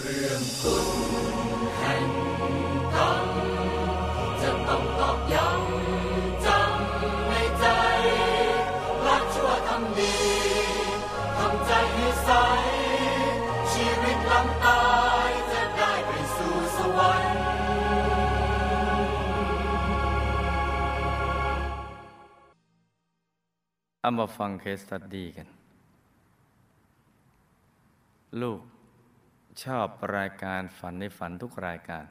เรื่องคุณแห่งกรรมจะต้องตอกย้ำจำในใจละชั่วทำดีทำใจให้ใส ชีวิตหลังตายจะได้ไปสู่สวรรค์เอามาฟังเคสตัดดีกัน ลูก ชอบรายการฝันในฝันทุกรายการ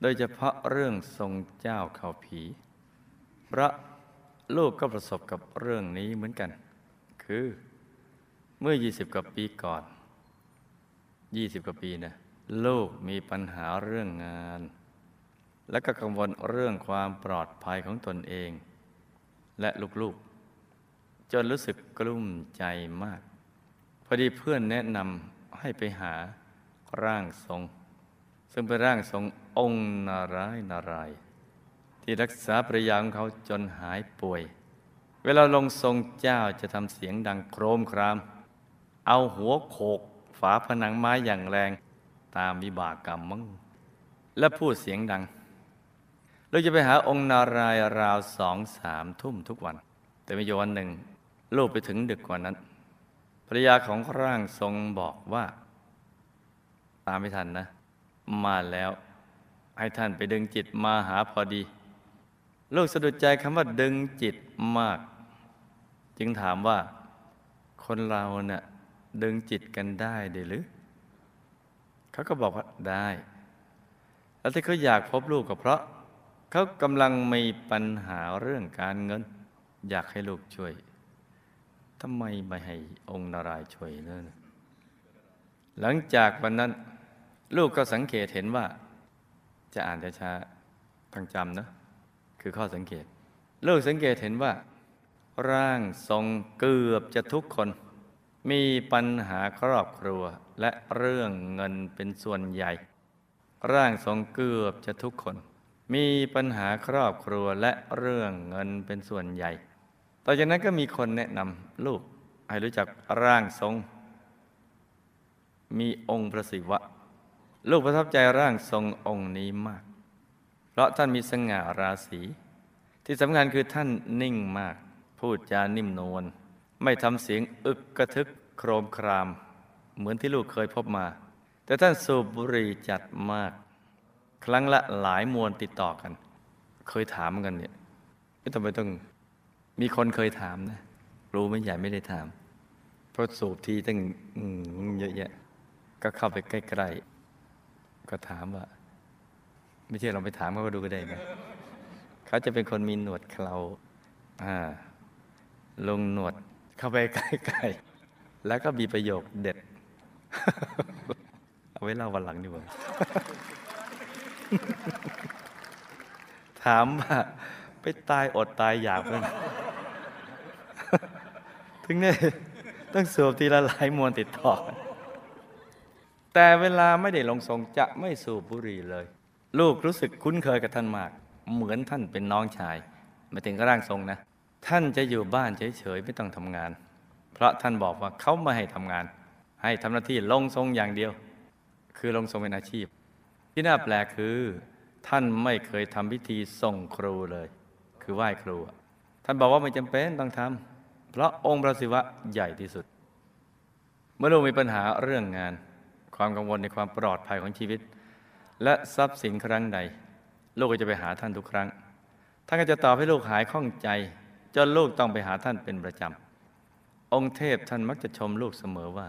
โดยเฉพาะเรื่องทรงเจ้าเขาผีพระลูกก็ประสบกับเรื่องนี้เหมือนกัน คือเมื่อ 20 กว่าปีก่อน 20 กว่าปีนะลูกมีปัญหาเรื่องงาน และก็กังวลเรื่องความปลอดภัยของตนเอง และลูกๆ จนรู้สึกกลุ้มใจมาก พอดีเพื่อนแนะนำให้ไปหา ร่างทรง ซึ่งเป็นร่างทรงองค์นารายณ์นารายณ์ที่รักษาภรรยาของเขาจนหายป่วย เวลาลงทรงเจ้าจะทำเสียงดังโครมคราม เอาหัวโขกฝาผนังไม้อย่างแรงตามวิบากกรรมมังและพูดเสียงดัง เราจะไปหาองค์นารายณ์ราวสองสามทุ่มทุกวัน แต่มีวันหนึ่งลูกไปถึงดึกกว่านั้นภรรยาของร่างทรงบอกว่า ตามไม่ทันนะ มาแล้ว ให้ท่านไปดึงจิตมาหาพอดี ลูกสะดุดใจคำว่าดึงจิตมาก จึงถามว่า คนเราเนะ่ะดึงจิตกันได้ได้หรือ เขาก็บอกว่าได้ แล้วที่เขาอยากพบลูกก็เพราะ เขากำลังมีปัญหาเรื่องการเงิน อยากให้ลูกช่วยทำไมไม่ให้องค์นารายช่วยเนี่ย หลังจากวันนั้นลูกก็สังเกตเห็นว่า จะอ่านช้าๆต้องจำนะ คือข้อสังเกต ลูกสังเกตเห็นว่า ร่างทรงเกือบจะทุกคน มีปัญหาครอบครัวและเรื่องเงินเป็นส่วนใหญ่ ร่างทรงเกือบจะทุกคน มีปัญหาครอบครัวและเรื่องเงินเป็นส่วนใหญ่ ต่อจากนั้นก็มีคนแนะนำลูกให้รู้จักร่างทรง มีองค์พระศิวะ ลูกประทับใจร่างทรงองค์นี้มาก เพราะท่านมีสง่าราศีที่สำคัญคือท่านนิ่งมาก พูดจานิ่มนวลไม่ทำเสียงอึกกระทึกโครมคราม เหมือนที่ลูกเคยพบมา แต่ท่านสูบบุหรี่จัดมาก ครั้งละหลายมวนติดต่อกัน เคยถามกันเนี่ยไม่ทำไมต้องมีคนเคยถามนะ รู้ไม่ใหญ่ไม่ได้ถาม เพราะสูบทีตั้งเยอะแยะ ก็เข้าไปใกล้ๆก็ถามว่า ไม่ใช่เราไปถามเขาก็ดูก็ได้นะเขาจะเป็นคนมีหนวดเคราอ่าลงหนวดเข้าไปใกล้ๆแล้วก็มีประโยคเด็ด เอาไว้เล่าวันหลังดีกว่าถามว่าไปตายอดตายอยากเลยถึงเนี่ยต้องสูบทีละหลายมวนติดต่อ แต่เวลาไม่ได้ลงทรงจะไม่สูบบุหรี่เลย ลูกรู้สึกคุ้นเคยกับท่านมาก เหมือนท่านเป็นน้องชายไมาถึงก็ร่างทรงนะ ท่านจะอยู่บ้านเฉยๆไม่ต้องทำงาน เพราะท่านบอกว่าเขาไม่ให้ทำงาน ให้ทำหน้าที่ลงทรงอย่างเดียว คือลงทรงเป็นอาชีพ ที่น่าแปลกคือ ท่านไม่เคยทำพิธีส่งครูเลย คือไหว้ครู ท่านบอกว่าไม่จำเป็นต้องทำเพราะองค์พระศิวะใหญ่ที่สุด เมื่อลูกมีปัญหาเรื่องงาน ความกังวลในความปลอดภัยของชีวิต และทรัพย์สินครั้งใด ลูกก็จะไปหาท่านทุกครั้ง ท่านก็จะตอบให้ลูกหายข้องใจ จนลูกต้องไปหาท่านเป็นประจำ องค์เทพท่านมักจะชมลูกเสมอว่า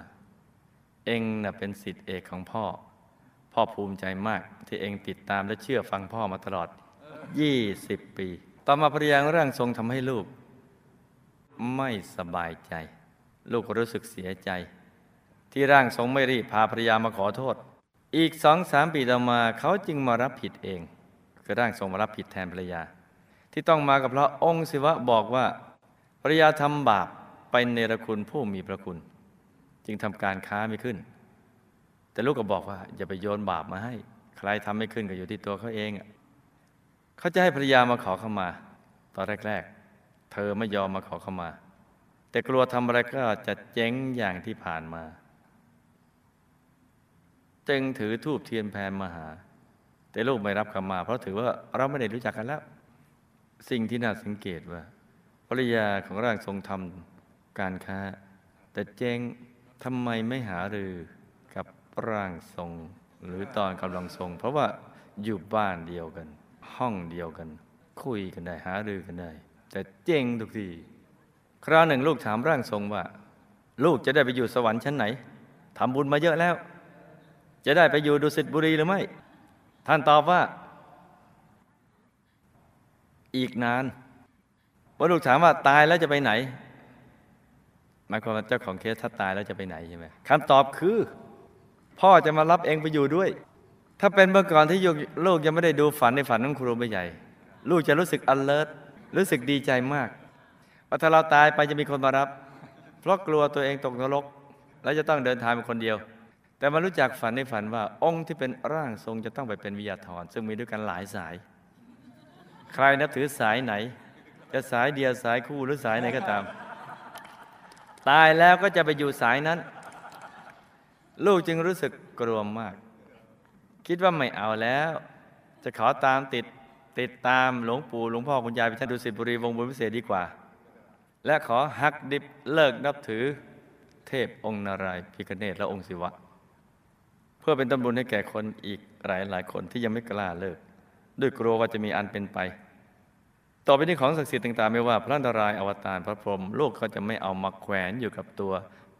เองน่ะเป็นสิทธิเอกของพ่อ พ่อภูมิใจมากที่เองติดตามและเชื่อฟังพ่อมาตลอด 20 ปี ต่อมาภรรยาร่างทรงทำให้ลูก ไม่สบายใจ ลูกก็รู้สึกเสียใจ ที่ร่างทรงไม่รีบพาภรรยามาขอโทษ อีกสองสามปีต่อมาเขาจึงมารับผิดเอง คือร่างทรงมารับผิดแทนภรรยา ที่ต้องมากับเพราะองค์ศิวะบอกว่าภรรยาทำบาปไปเนรคุณผู้มีพระคุณ จึงทำการค้าไม่ขึ้น แต่ลูกก็บอกว่า อย่าไปโยนบาปมาให้ ใครทำไม่ขึ้นก็อยู่ที่ตัวเขาเองเขาจะให้ภรรยามาขอเข้ามา ตอนแรก ๆ เธอไม่ยอมมาขอเข้ามา แต่กลัวทำอะไรก็จะเจ๊งอย่างที่ผ่านมา จึงถือทูบเทียนแพนมาหา แต่ลูกไม่รับคำมา เพราะถือว่าเราไม่ได้รู้จักกันแล้ว สิ่งที่น่าสังเกตว่าภรรยาของร่างทรงทำการค้า แต่เจงทำไมไม่หารือกับร่างทรง หรือตอนกำลังทรง เพราะว่าอยู่บ้านเดียวกัน ห้องเดียวกัน คุยกันได้หารือกันได้ แต่เจงทุกทีคราวหนึ่งลูกถามร่างทรงว่า ลูกจะได้ไปอยู่สวรรค์ชั้นไหนทำบุญมาเยอะแล้ว จะได้ไปอยู่ดุสิตบุรีหรือไม่ ท่านตอบว่า อีกนานพอลูกถามว่าตายแล้วจะไปไหนหมายความว่าเจ้าของเคสถ้าตายแล้วจะไปไหนใช่ไหมคำตอบคือ พ่อจะมารับเองไปอยู่ด้วย ถ้าเป็นเมื่อก่อนที่ลูกยังไม่ได้ดูฝันในฝันของครูไม่ใหญ่ ลูกจะรู้สึก alert รู้สึกดีใจมากว่าถ้าเราตายไปจะมีคนมารับ เพราะกลัวตัวเองตกนรก แล้วจะต้องเดินทางเป็นคนเดียว แต่มารู้จักฝันในฝันว่า องค์ที่เป็นร่างทรงจะต้องไปเป็นวิทยาธรซึ่งมีด้วยกันหลายสาย ใครนับถือสายไหน จะสายเดียวสายคู่หรือสายไหนก็ตาม ตายแล้วก็จะไปอยู่สายนั้น ลูกจึงรู้สึกกลัวมาก คิดว่าไม่เอาแล้ว จะขอตามติดติดตามหลวงปู่หลวงพ่อคุณยายไปท่านดุสิตบุรีวงบุญพิเศษดีกว่า และขอหักดิบเลิกนับถือเทพองค์นารายณ์พิคเนตและองค์ศิวะ เพื่อเป็นต้นบุญให้แก่คนอีกหลายหลายคนที่ยังไม่กล้าเลิก ด้วยกลัวว่าจะมีอันเป็นไป ต่อไปนี้ของศักดิ์สิทธิ์ต่างๆ ไม่ว่าพระนารายณ์อวตารพระพรหมโลกก็จะไม่เอามาแขวนอยู่กับตัว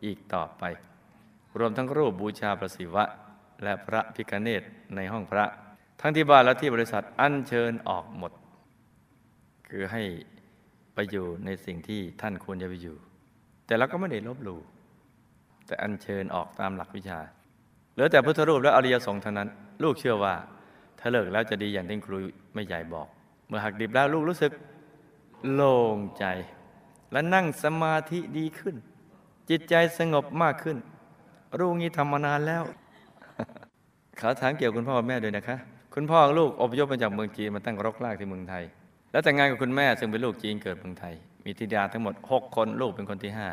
อีกต่อไป รวมทั้งรูปบูชาพระศิวะ และพระพิคเนตในห้องพระ ทั้งที่บ้านและที่บริษัทอัญเชิญออกหมด คือให้ไปอยู่ในสิ่งที่ท่านควรจะไปอยู่ แต่เราก็ไม่ได้ลบหลู่แต่อัญเชิญออกตามหลักวิชา เหลือแต่พุทธรูปและอริยสงฆ์เท่านั้น ลูกเชื่อว่า ถ้าเลิกแล้วจะดีอย่างที่ครูไม่ใหญ่บอก เมื่อหักดิบแล้วลูกรู้สึกโล่งใจ และนั่งสมาธิดีขึ้น จิตใจสงบมากขึ้น รู้งี้ทำมานานแล้วขอถามเกี่ยวกับคุณพ่อแม่ด้วยนะคะ คุณพ่อลูกอพยพมาจากเมืองจีนมาตั้งรกรากที่เมืองไทย แล้วแต่งงานกับคุณแม่ซึ่งเป็นลูกจีนเกิดเมืองไทย มีธิดาทั้งหมด 6 คนลูกเป็นคนที่ห้า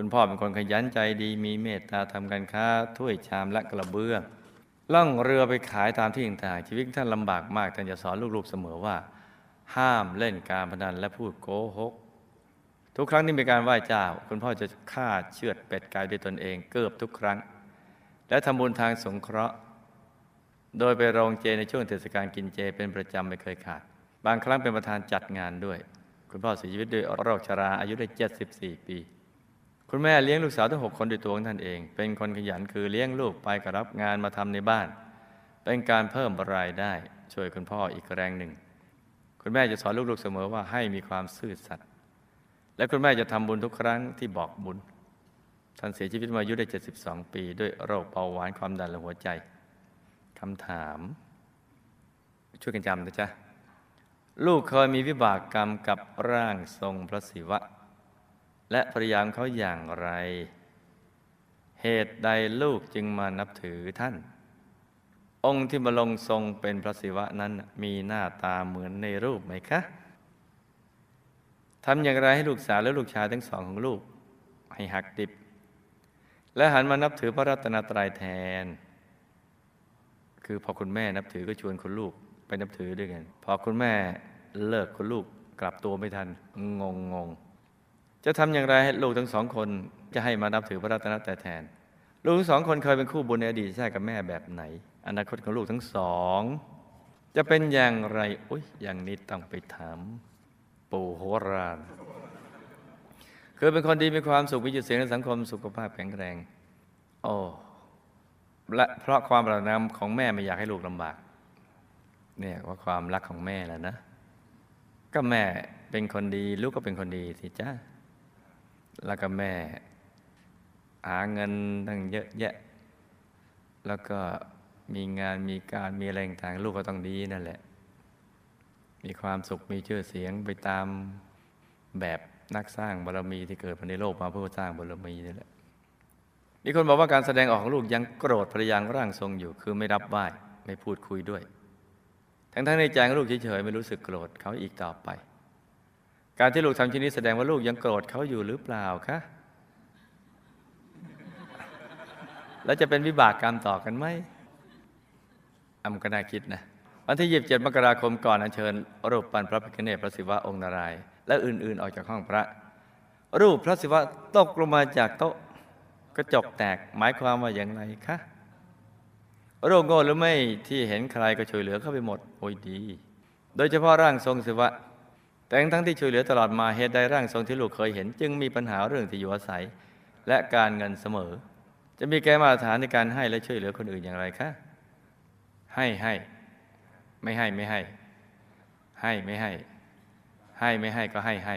คุณพ่อเป็นคนขยันใจดีมีเมตตาทำการค้าถ้วยชามและกระเบื้องล่องเรือไปขายตามที่ต่างๆชีวิตท่านลำบากมากท่านจะสอนลูกๆเสมอว่า ห้ามเล่นการพนันและพูดโกหก ทุกครั้งที่มีการไหว้เจ้า คุณพ่อจะฆ่าเชือดเป็ดไก่ด้วยตนเองเกือบทุกครั้ง และทำบุญทางสงเคราะห์ โดยไปโรงเจในช่วงเทศกาลกินเจเป็นประจำไม่เคยขาด บางครั้งเป็นประธานจัดงานด้วย คุณพ่อเสียชีวิตด้วยโรคชราอายุได้ 74 ปี คุณแม่เลี้ยงลูกสาวทั้งหกคนด้วยตัวของท่านเอง เป็นคนขยันคือเลี้ยงลูกไปกับรับงานมาทำในบ้าน เป็นการเพิ่มรายได้ ช่วยคุณพ่ออีกแรงหนึ่ง คุณแม่จะสอนลูกๆเสมอว่าให้มีความซื่อสัตย์และคุณแม่จะทำบุญทุกครั้งที่บอกบุญ ท่านเสียชีวิตมาอายุได้ 72 ปี ด้วยโรคเบาหวานความดันและหัวใจคำถาม ช่วยกันจำนะจ๊ะลูกเคยมีวิบากกรรมกับร่างทรงพระศิวะ และภรรยาของเขาอย่างไร เหตุใดลูกจึงมานับถือท่าน องค์ที่มาลงทรงเป็นพระศิวะนั้นมีหน้าตาเหมือนในรูปไหมคะทำอย่างไรให้ลูกสาวและลูกชายทั้งสองของลูก ให้หักดิบ และหันมานับถือพระรัตนตรัยแทน คือพอคุณแม่นับถือก็ชวนคุณลูกไปนับถือด้วยกัน พอคุณแม่เลิกคุณลูกกลับตัวไม่ทัน งงงง จะทำอย่างไรให้ลูกทั้งสองคนจะให้มานับถือพระรัตนตรัยแทน ลูกทั้งสองคนเคยเป็นคู่บุญในอดีตใชาติกับแม่แบบไหน อนาคตของลูกทั้งสอง จะเป็นอย่างไรอุ้ยอย่างนี้ต้องไปถามปู่โหราณคือเป็นคนดีมีความสุขมีจุดเสียงในสังคมสุขภาพแข็งแรงโอ้และเพราะความปรารถนาของแม่ไม่อยากให้ลูกลำบากเนี่ยว่าความรักของแม่แหละนะ ก็แม่เป็นคนดี ลูกก็เป็นคนดีสิจ้า แล้วก็แม่ หาเงินตั้งเยอะแยะ แล้วก็มีงานมีการมีอะไรต่างลูกก็ต้องดีนั่นแหละ มีความสุขมีชื่อเสียงไปตามแบบนักสร้างบารมีที่เกิดมาในโลกมาเพื่อสร้างบารมีนี่แหละมีคนบอกว่าการแสดงออกของลูกยังโกรธภรรยาร่างทรงอยู่ คือไม่รับไหว้ไม่พูดคุยด้วย ทั้งทั้งในใจของลูกเฉยๆไม่รู้สึกโกรธเขาอีกต่อไป การที่ลูกทำเช่นนี้แสดงว่าลูกยังโกรธเขาอยู่หรือเปล่าคะแล้วจะเป็นวิบากกรรมต่อกันไหมอำก็น่าคิดนะวันที่27มกราคมก่อนอัญเชิญ รูปปั้นพระพิฆเนศพระศิวะองค์นารายและอื่นๆ ออกจากห้องพระ รูปพระศิวะตกลงมาจากโต๊ะกระจกแตกหมายความว่าอย่างไรคะโรคโง่หรือไม่ที่เห็นใครก็ช่วยเหลือเข้าไปหมด โอ้ยดี โดยเฉพาะร่างทรงศิวะ แต่ทั้งที่ช่วยเหลือตลอดมาเหตุใดร่างทรงที่ลูกเคยเห็น จึงมีปัญหาเรื่องที่อยู่อาศัย และการเงินเสมอ จะมีแกมาตรฐานในการให้และช่วยเหลือคนอื่นอย่างไรคะให้ให้ไม่ให้ไม่ให้ ให้ไม่ให้ ให้ไม่ให้ก็ให้ให้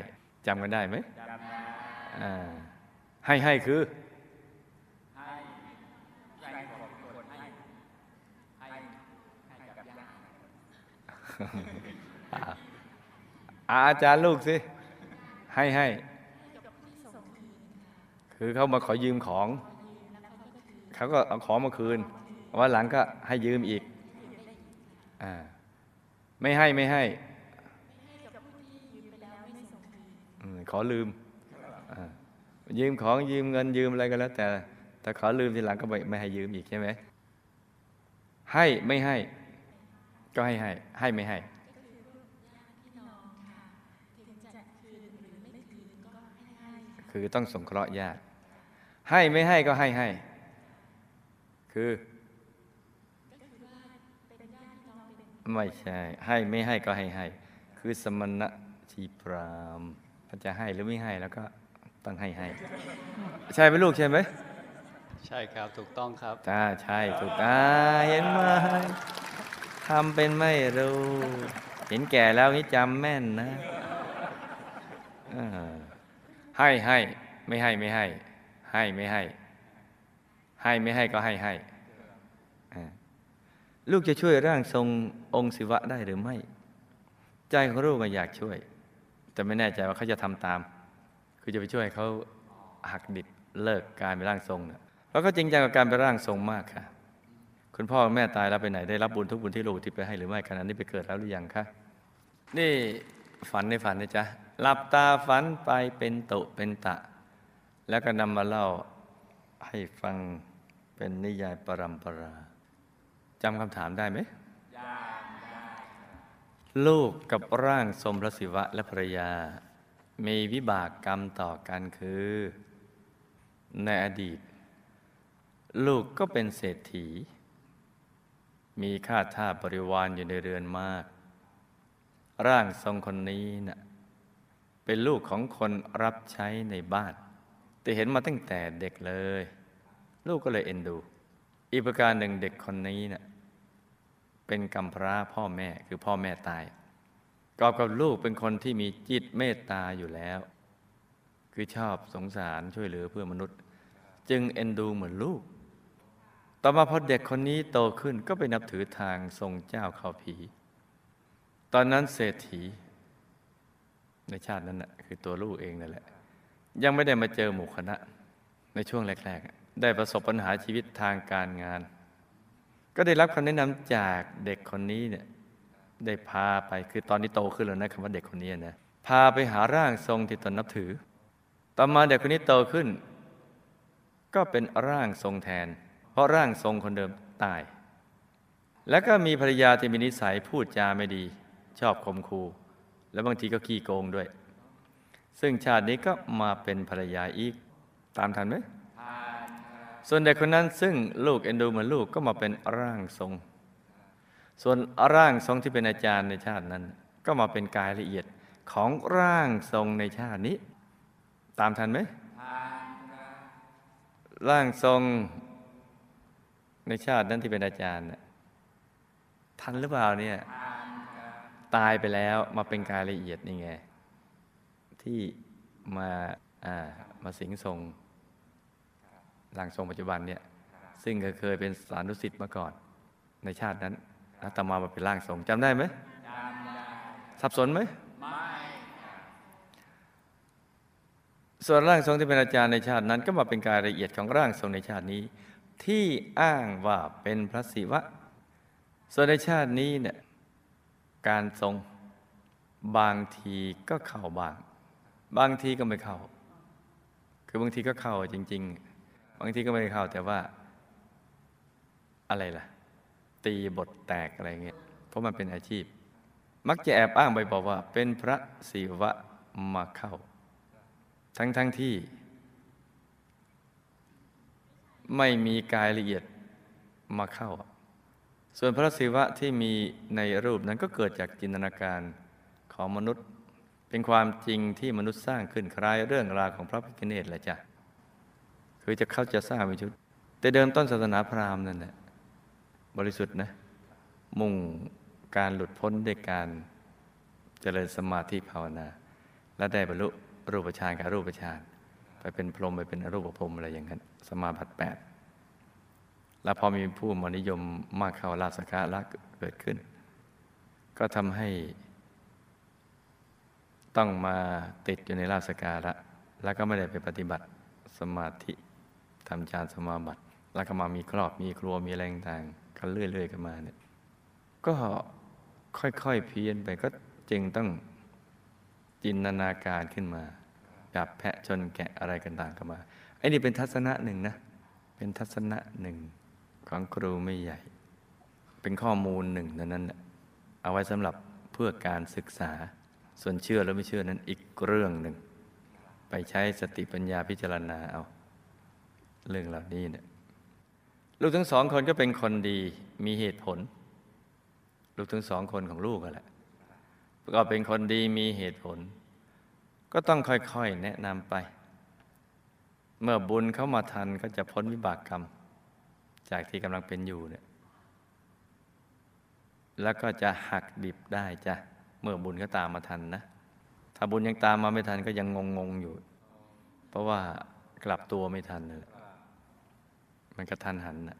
จำกันได้ไหมอ่าให้ให้คือ อาอาจารย์ลูกสิ ให้ให้ คือเขามาขอยืมของ เขาก็เอาของมาคืน วันหลังก็ให้ยืมอีกอาไม่ให้ไม่ให้ขอลืมยืมของยืมเงินยืมอะไรก็แล้ว แต่แต่ขอลืมทีหลังก็ไม่ไม่ให้ยืมอีกใช่ไหมให้ไม่ให้ ก็ให้ให้ ให้ไม่ให้ คือต้องสงเคราะห์ญาติ ให้ไม่ให้ก็ให้ให้ คือ ไม่ใช่ ให้ไม่ให้ก็ให้ให้ คือสมณะชีพรามถ้าจะให้หรือไม่ให้แล้วก็ต้องให้ให้ ใช่ไหมลูกใช่ไหมใช่ครับถูกต้องครับจ้าใช่ถูกอ่าเห็นไหมทำเป็นไม่รู้ เห็นแก่แล้วนี่จำแม่นนะอ่า ให้ให้ไม่ให้ไม่ให้ ให้ไม่ให้ ให้ไม่ให้ก็ให้ให้ ลูกจะช่วยร่างทรงองค์ศิวะได้หรือไม่ ใจของลูกก็อยากช่วย แต่ไม่แน่ใจว่าเขาจะทำตาม คือจะไปช่วยเขาหักดิบเลิกการเป็นร่างทรงเนี่ยเพราะเขาจริงจังกับการเป็นร่างทรงมากค่ะ คุณพ่อคุณแม่ตายแล้วไปไหนได้รับบุญทุกบุญที่ลูกที่ไปให้หรือไม่ขณะนี้ไปเกิดแล้วหรือยังคะนี่ฝันในฝันนะจ๊ะ หลับตาฝันไปเป็นตุเป็นตะ แล้วก็นำมาเล่าให้ฟังเป็นนิยายปรัมปราจำคำถามได้ไหมลูกกับร่างทรงพระศิวะและภรรยา มีวิบากกรรมต่อกันคือ ในอดีต ลูกก็เป็นเศรษฐี มีค่าท่าบริวารอยู่ในเรือนมาก ร่างทรงคนนี้นะ่ะ เป็นลูกของคนรับใช้ในบ้าน แต่เห็นมาตั้งแต่เด็กเลย ลูกก็เลยเอ็นดู อีกประการหนึ่งเด็กคนนี้เนะ่ะเป็นกำพร้าพ่อแม่คือพ่อแม่ตายกอบกับลูกเป็นคนที่มีจิตเมตตาอยู่แล้ว คือชอบสงสารช่วยเหลือเพื่อมนุษย์ จึงเอ็นดูเหมือนลูก ต่อมาพอเด็กคนนี้โตขึ้นก็ไปนับถือทางทรงเจ้าเขาผี ตอนนั้นเศรษฐี ในชาตินั้นนะคือตัวลูกเองนั่นแหละ ยังไม่ได้มาเจอหมู่คณะ ในช่วงแรกๆ ได้ประสบปัญหาชีวิตทางการงาน ก็ได้รับคำแนะนำจากเด็กคนนี้เนี่ยได้พาไปคือตอนนี้โตขึ้นแล้วนะคำว่าเด็กคนนี้นะพาไปหาร่างทรงที่ตนนับถือ ต่อมาเด็กคนนี้โตขึ้น ก็เป็นร่างทรงแทน เพราะร่างทรงคนเดิมตาย แล้วก็มีภรรยาที่มีนิสัยพูดจาไม่ดี ชอบคมคู และบางทีก็ขี้โกงด้วย ซึ่งชาตินี้ก็มาเป็นภรรยาอีก ตามทันไหมส่วนเด็กคนนั้นซึ่งลูกเอ็นดูเหมือนลูกก็มาเป็นร่างทรง ส่วนร่างทรงที่เป็นอาจารย์ในชาตินั้น ก็มาเป็นกายละเอียดของร่างทรงในชาตินี้ ตามทันไหมร่างทรงในชาตินั้นที่เป็นอาจารย์น่ะทันหรือเปล่าเนี่ย ตายไปแล้วมาเป็นกายละเอียดนี่ไง ที่มาอ่ามาสิงทรงร่างทรงปัจจุบันเนี่ยซึ่งก็เคยเป็นสานุสิทธิ์มาก่อน ในชาตินั้นแล้วต่อมามาเป็นร่างทรงจำได้ไหมสับสนไหมส่วนร่างทรงที่เป็นอาจารย์ในชาตินั้น ก็มาเป็นกายละเอียดของร่างทรงในชาตินี้ ที่อ้างว่าเป็นพระศิวะ ส่วนในชาตินี้เนี่ย การทรงบางทีก็เข้าบาง บางทีก็ไม่เข้า คือบางทีก็เข้าจริง ๆ บางทีก็ไม่ได้เข้าแต่ว่าอะไรล่ะ ตีบทแตกอะไรเงี้ยเพราะมันเป็นอาชีพ มักจะแอบอ้างไปบอกว่า เป็นพระศิวะมาเข้า ทั้งทั้งที่ ไม่มีกายละเอียดมาเข้า ส่วนพระศิวะที่มีในรูปนั้นก็เกิดจากจินตนาการของมนุษย์ เป็นความจริงที่มนุษย์สร้างขึ้นคล้ายเรื่องราวของพระพิฆเนศแหละจ้ะคือจะเข้าจะสร้างเป็นชุด แต่เดิมต้นศาสนาพราหมณ์นั่นแหละบริสุทธิ์นะ มุ่งการหลุดพ้นด้วยการเจริญสมาธิภาวนา และได้บรรลุรูปฌานกับรูปฌานไปเป็นพรหมไปเป็นอรูปพรหมอะไรอย่างนั้น สมาบัติแปด แล้วพอมีผู้มานิยมมากเข้าลาสกาละเกิดขึ้น ก็ทำให้ ต้องมาติดอยู่ในลาสการะแล้วก็ไม่ได้ไปปฏิบัติสมาธิทำฌานสมาบัติ แล้วก็มามีครอบมีครัวมีแรงต่างกันเรื่อยๆกันมาเนี่ยก็ค่อยๆเพี้ยนไปก็จึงต้องจินตนาการขึ้นมาจับแพะชนแกะอะไรกันต่างกันมาไอ้นี่เป็นทัศนะหนึ่งนะ เป็นทัศนะหนึ่ง ของครูไม่ใหญ่ เป็นข้อมูลหนึ่งนั้นนั้น เอาไว้สำหรับเพื่อการศึกษา ส่วนเชื่อหรือไม่เชื่อนั้นอีกเรื่องหนึ่ง ไปใช้สติปัญญาพิจารณาเอา เรื่องเหล่านี้เนี่ยลูกทั้งสองคนก็เป็นคนดีมีเหตุผล ลูกทั้งสองคนของลูกกันแหละก็เป็นคนดีมีเหตุผล ก็ต้องค่อยๆแนะนำไป เมื่อบุญเขามาทันก็จะพ้นวิบากกรรม จากที่กำลังเป็นอยู่เนี่ยแล้วก็จะหักดิบได้จ้ะเมื่อบุญก็ตามมาทันนะ ถ้าบุญยังตามมาไม่ทันก็ยังงงๆอยู่ เพราะว่ากลับตัวไม่ทันเลยมันกระทันหันนะ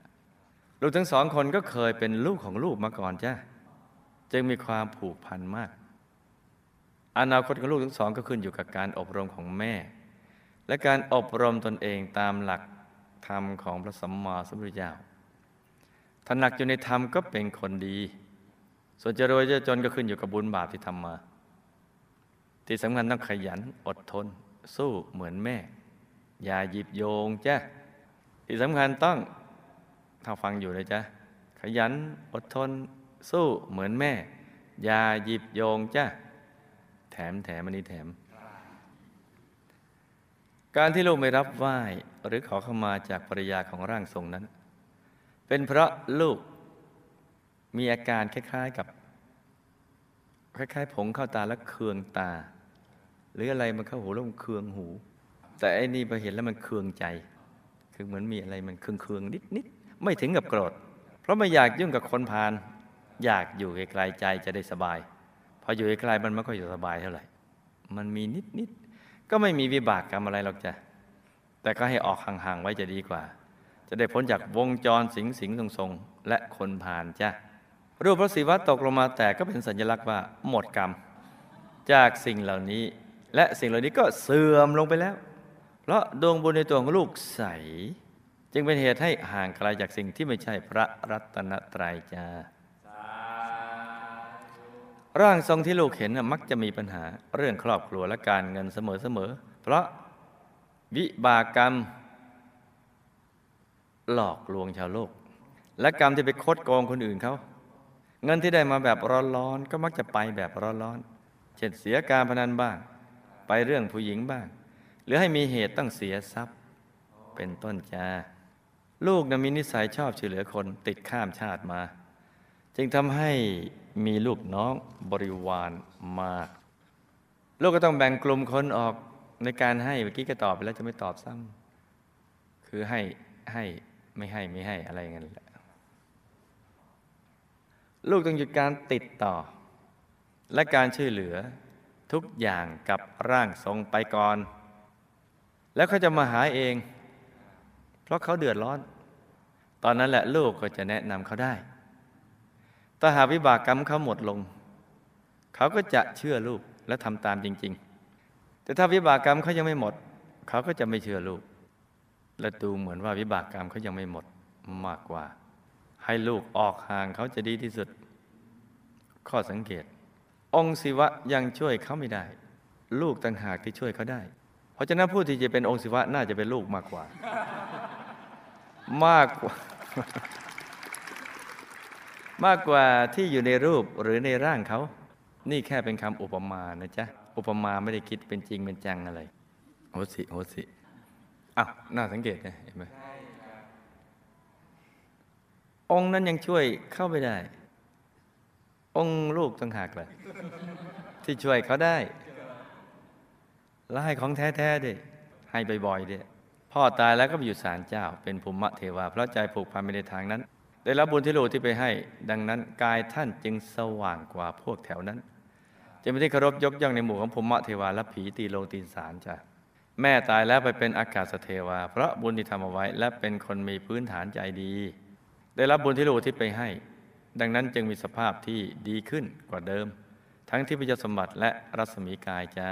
ลูกทั้งสองคนก็เคยเป็นลูกของลูกมาก่อนจ้ะจึงมีความผูกพันมาก อนาคตของลูกทั้งสองก็ขึ้นอยู่กับการอบรมของแม่ และการอบรมตนเองตามหลัก ธรรมของพระสัมมาสัมพุทธเจ้าถ้าหนักอยู่ในธรรมก็เป็นคนดี ส่วนจะรวยจะจนก็ขึ้นอยู่กับบุญบาปที่ทำมา ที่สำคัญต้องขยันอดทน สู้เหมือนแม่ อย่าหยิบโยงจ้ะที่สำคัญต้องถ้าฟังอยู่เลยจ้ะขยันอดทน สู้เหมือนแม่ อย่าหยิบโยงจ้ะแถมแถมอันนี้แถม การที่ลูกไม่รับไหว้หรือขอขมาจากภรรยาของร่างทรงนั้น เป็นเพราะลูกมีอาการคล้าย ๆกับ คล้ายๆ ผงเข้าตาแล้วเคืองตา หรืออะไรมันเข้าหูแล้วมันเคืองหู แต่ไอ้นี่พอเห็นแล้วมันเคืองใจ คือเหมือนมีอะไรมันเคืองเคืองนิดนิดไม่ถึงกับโกรธ เพราะไม่อยากยุ่งกับคนพาลอยากอยู่ไกลๆใจจะได้สบาย พออยู่ไกลๆมันไม่ค่อยอยู่สบายเท่าไหร่ มันมีนิดนิด ก็ไม่มีวิบากกรรมอะไรหรอกจ้ะแต่ก็ให้ออกห่างๆไว้จะดีกว่า จะได้พ้นจากวงจรสิงสิงทรงๆและคนผ่านจ้ะรูปพระศิวะตกลงมาแต่ก็เป็นสัญลักษณ์ว่า หมดกรรม จากสิ่งเหล่านี้ และสิ่งเหล่านี้ก็เสื่อมลงไปแล้ว เพราะดวงบุญในตัวของลูกใส จึงเป็นเหตุให้ห่างไกลจากสิ่งที่ไม่ใช่พระรัตนตรัยจ้า ร่างทรงที่ลูกเห็นมักจะมีปัญหาเรื่องครอบครัวและการเงินเสมอๆ เพราะวิบากกรรม หลอกลวงชาวโลก และกรรมที่ไปคดโกงคนอื่นเขาเงินที่ได้มาแบบร้อนๆก็มักจะไปแบบร้อนๆเช่นเสียการพนันบ้าง ไปเรื่องผู้หญิงบ้าง หรือให้มีเหตุต้องเสียทรัพย์ เป็นต้นจ้าลูกนะมีนิสัยชอบช่วยเหลือคนติดข้ามชาติมา จึงทำให้ มีลูกน้องบริวารมาก ลูกก็ต้องแบ่งกลุ่มคนออกในการให้เมื่อกี้ก็ตอบไปแล้วจะไม่ตอบซ้ำคือให้ให้ไม่ให้ไม่ให้อะไรเงี้ยแหละลูกต้องหยุดการติดต่อ และการช่วยเหลือทุกอย่างกับร่างทรงไปก่อน แล้วเขาจะมาหาเอง เพราะเขาเดือดร้อน ตอนนั้นแหละลูกก็จะแนะนำเขาได้ ถ้าหาวิบากกรรมเขาหมดลง เขาก็จะเชื่อลูกและทำตามจริง ๆ แต่ถ้าวิบากกรรมเขายังไม่หมด เขาก็จะไม่เชื่อลูก และดูเหมือนว่าวิบากกรรมเขายังไม่หมดมากกว่า ให้ลูกออกห่างเขาจะดีที่สุด ข้อสังเกต องค์ศิวะยังช่วยเขาไม่ได้ ลูกต่างหากที่ช่วยเขาได้ เพราะฉะนั้นผู้ที่จะเป็นองค์ศิวะน่าจะเป็นลูกมากกว่า มากกว่า มากกว่าที่อยู่ในรูปหรือในร่างเขา นี่แค่เป็นคำอุปมานะจ๊ะ อุปมาไม่ได้คิดเป็นจริงเป็นจังอะไร โหสิโหสิอ้าวน่าสังเกตนะเห็นไหมองค์นั้นยังช่วยเข้าไปได้ องค์ลูกต่างหากเลยที่ช่วยเขาได้ แล้วให้ของแท้ๆด้วยให้บ่อยๆด้วยพ่อตายแล้วก็ไปอยู่ศาลเจ้า เป็นภูมิเทวา เพราะใจผูกพันไปในทางนั้น ได้รับบุญที่ลูกที่ไปให้ ดังนั้นกายท่านจึงสว่างกว่าพวกแถวนั้นจะไม่ได้เคารพยกย่องในหมู่ของภูมิเทวาและผีตีโลตีสารจ้ะแม่ตายแล้วไปเป็นอากาศเทวา เพราะบุญที่ทำเอาไว้และเป็นคนมีพื้นฐานใจดี ได้รับบุญที่ลูกที่ไปให้ ดังนั้นจึงมีสภาพที่ดีขึ้นกว่าเดิม ทั้งที่พิจสมบัติและรัศมีกายจ้า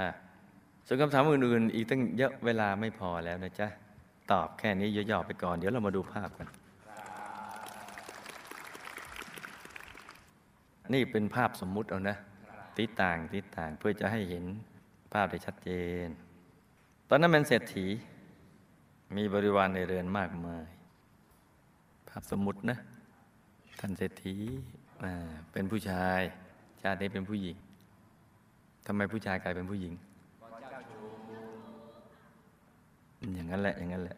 ส่วนคำถามอื่นๆ อีกตั้งเยอะเวลาไม่พอแล้วนะจ๊ะตอบแค่นี้ย่อๆไปก่อนเดี๋ยวเรามาดูภาพกัน นี่เป็นภาพสมมุติเอานะติต่างติต่างเพื่อจะให้เห็นภาพได้ชัดเจน ตอนนั้นเป็นเศรษฐี มีบริวารในเรือนมากมาย ภาพสมมุตินะ ท่านเศรษฐีเป็นผู้ชาย ชาตินี้เป็นผู้หญิงทำไมผู้ชายกลายเป็นผู้หญิงอย่างนั้นแหละอย่างนั้นแหละ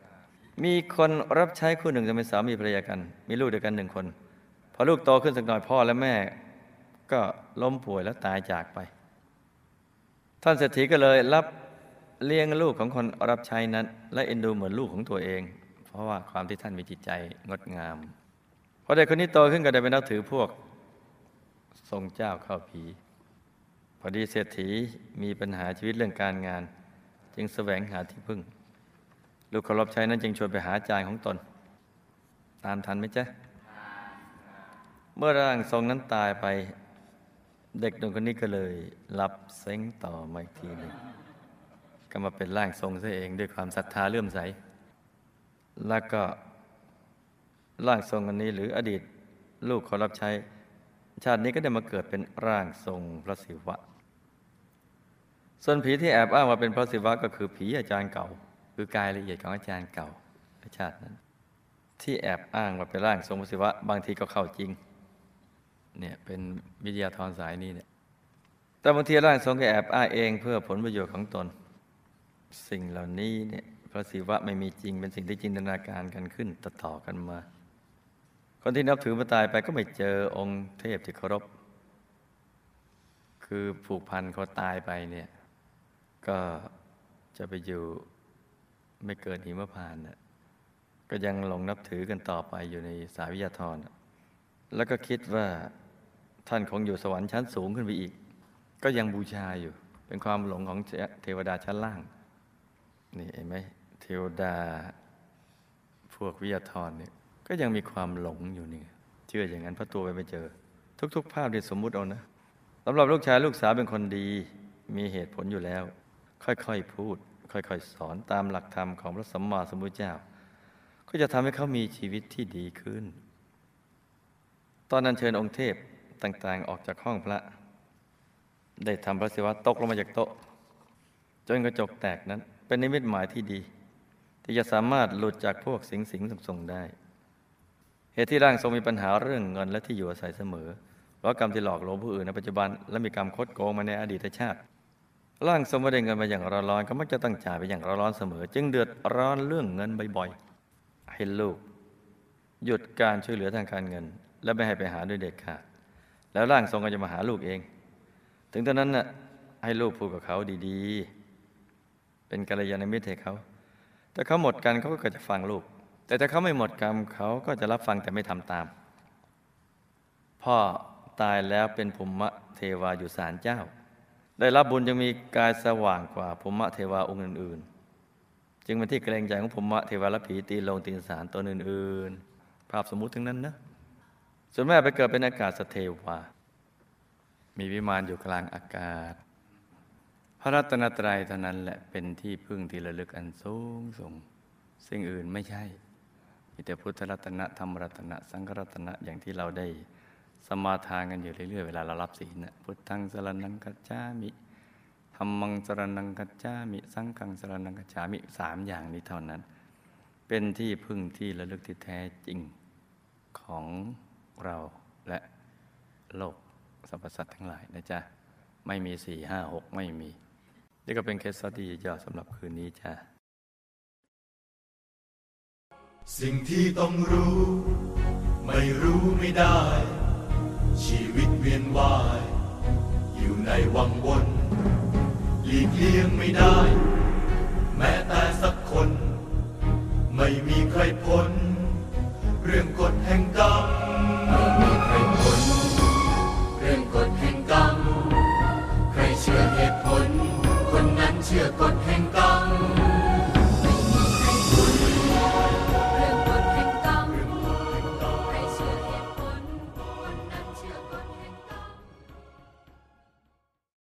มีคนรับใช้คู่หนึ่งจะเป็นสามีภรรยากัน มีลูกเดียวกันหนึ่งคน พอลูกโตขึ้นสักหน่อยพ่อและแม่ ก็ล้มป่วยแล้วตายจากไป ท่านเศรษฐีก็เลยรับเลี้ยงลูกของคนรับใช้นั้น และเอ็นดูเหมือนลูกของตัวเอง เพราะว่าความที่ท่านมีจิตใจงดงามพอเด็กคนนี้โตขึ้นก็ได้เป็นนักถือพวกทรงเจ้าเข้าผีพอดีเศรษฐีมีปัญหาชีวิตเรื่องการงาน จึงแสวงหาที่พึ่ง ลูกเคารพใช้นั้นจึงชวนไปหาอาจารย์ของตน ตามทันไหมจ๊ะ เมื่อร่างทรงนั้นตายไป เด็กหนุ่มคนนี้ก็เลยรับเซ้งต่อมาอีกทีหนึ่งก็มาเป็นร่างทรงซะเองด้วยความศรัทธาเลื่อมใส แล้วก็ร่างทรงอันนี้หรืออดีตลูกขารับใช้ ชาตินี้ก็ได้มาเกิดเป็นร่างทรงพระศิวะ ส่วนผีที่แอบอ้างว่าเป็นพระศิวะก็คือผีอาจารย์เก่า คือกายละเอียดของอาจารย์เก่าชาตินั้น ที่แอบอ้างว่าเป็นร่างทรงพระศิวะ บางทีก็เข้าจริง เนี่ยเป็นวิทยาธรสายนี้เนี่ยแต่บางทีร่างทรงก็แอบอ้างเองเพื่อผลประโยชน์ของตน สิ่งเหล่านี้เนี่ยพระศิวะไม่มีจริงเป็นสิ่งที่จินตนาการกันขึ้นต่อๆกันมา คนที่นับถือมาตายไปก็ไม่เจอองค์เทพที่เคารพ คือผูกพันเขาตายไปเนี่ยก็จะไปอยู่ไม่เกินหิมพานต์น่ะก็ยังหลงนับถือกันต่อไปอยู่ในสายวิทยาธรแล้วก็คิดว่า ท่านคงอยู่สวรรค์ชั้นสูงขึ้นไปอีก ก็ยังบูชาอยู่ เป็นความหลงของเทวดาชั้นล่าง นี่เห็นไหมเทวดาพวกวิทยาธรเนี่ยก็ยังมีความหลงอยู่นี่เชื่ออย่างนั้นเพราะตัวไปไม่เจอ ทุก ๆ ภาพที่สมมุติเอานะสำหรับลูกชายลูกสาวเป็นคนดี มีเหตุผลอยู่แล้ว ค่อยๆพูด ค่อยๆ สอนตามหลักธรรมของพระสัมมาสัมพุทธเจ้า ก็จะทำให้เขามีชีวิตที่ดีขึ้น ตอนนั้นเชิญองค์เทพ ต่างๆ ออกจากห้องพระ ได้ทำพระศิวะตกลงมาจากโต๊ะ จนกระจกแตกนั้น เป็นนิมิตหมายที่ดี ที่จะสามารถหลุดจากพวกสิงสิงส่งได้ เหตุที่ร่างทรงมีปัญหาเรื่องเงินและที่อยู่อาศัยเสมอเพราะกรรมที่หลอกลวงผู้อื่นในปัจจุบันและมีกรรมคดโกงมาในอดีตชาติร่างทรงไม่ได้เงินมาอย่างร้อนๆก็มักจะต้องจ่ายไปอย่างร้อนๆเสมอ จึงเดือดร้อนเรื่องเงินบ่อยๆให้ลูก หยุดการช่วยเหลือทางการเงิน และไม่ให้ไปหาด้วยเด็ดขาด แล้วร่างทรงก็จะมาหาลูกเอง ถึงตอนนั้นน่ะให้ลูกพูดกับเขาดีๆ เป็นกัลยาณมิตรให้เขาถ้าเขาหมดกันเขาก็จะฟังลูก แต่ถ้าเขาไม่หมดกรรมเขาก็จะรับฟังแต่ไม่ทำตาม พ่อตายแล้วเป็นภูมิเทวาอยู่ศาลเจ้า ได้รับบุญจึงมีกายสว่างกว่าภูมิเทวาองค์อื่นๆ จึงเป็นที่เกรงใจของภูมิเทวาและผีตีลงตีนสารตนอื่นๆ ภาพสมมุติทั้งนั้นนะ ส่วนแม่ไปเกิดเป็นอากาศสเทวา มีวิมานอยู่กลางอากาศ พระรัตนตรัยเท่านั้นแหละเป็นที่พึ่งที่ระลึกอันสูงส่งสิ่งอื่นไม่ใช่มีแต่พุทธรัตนะธรรมรัตนะ สังฆรัตนะอย่างที่เราได้สมาทานกันอยู่เรื่อยๆเวลาเรารับศีลนะพุทธังสรนังกัจจามิธรรมังสรนังกัจจามิ สังฆังสรนังกัจจามิสามอย่างนี้เท่านั้น เป็นที่พึ่งที่ระลึกที่แท้จริงของ เราและโลกสรรพสัตว์ทั้งหลายนะจ๊ะ ไม่มีสี่ห้าหกไม่มี นี่ก็เป็นเคสสตีย่อสำหรับคืนนี้จ้ะ สิ่งที่ต้องรู้ ไม่รู้ไม่ได้ ชีวิตเวียนว่าย อยู่ในวังวนหลีกเลี่ยงไม่ได้ แม้แต่สักคน ไม่มีใครพ้น เรื่องกฎแห่งกรรม ห่งก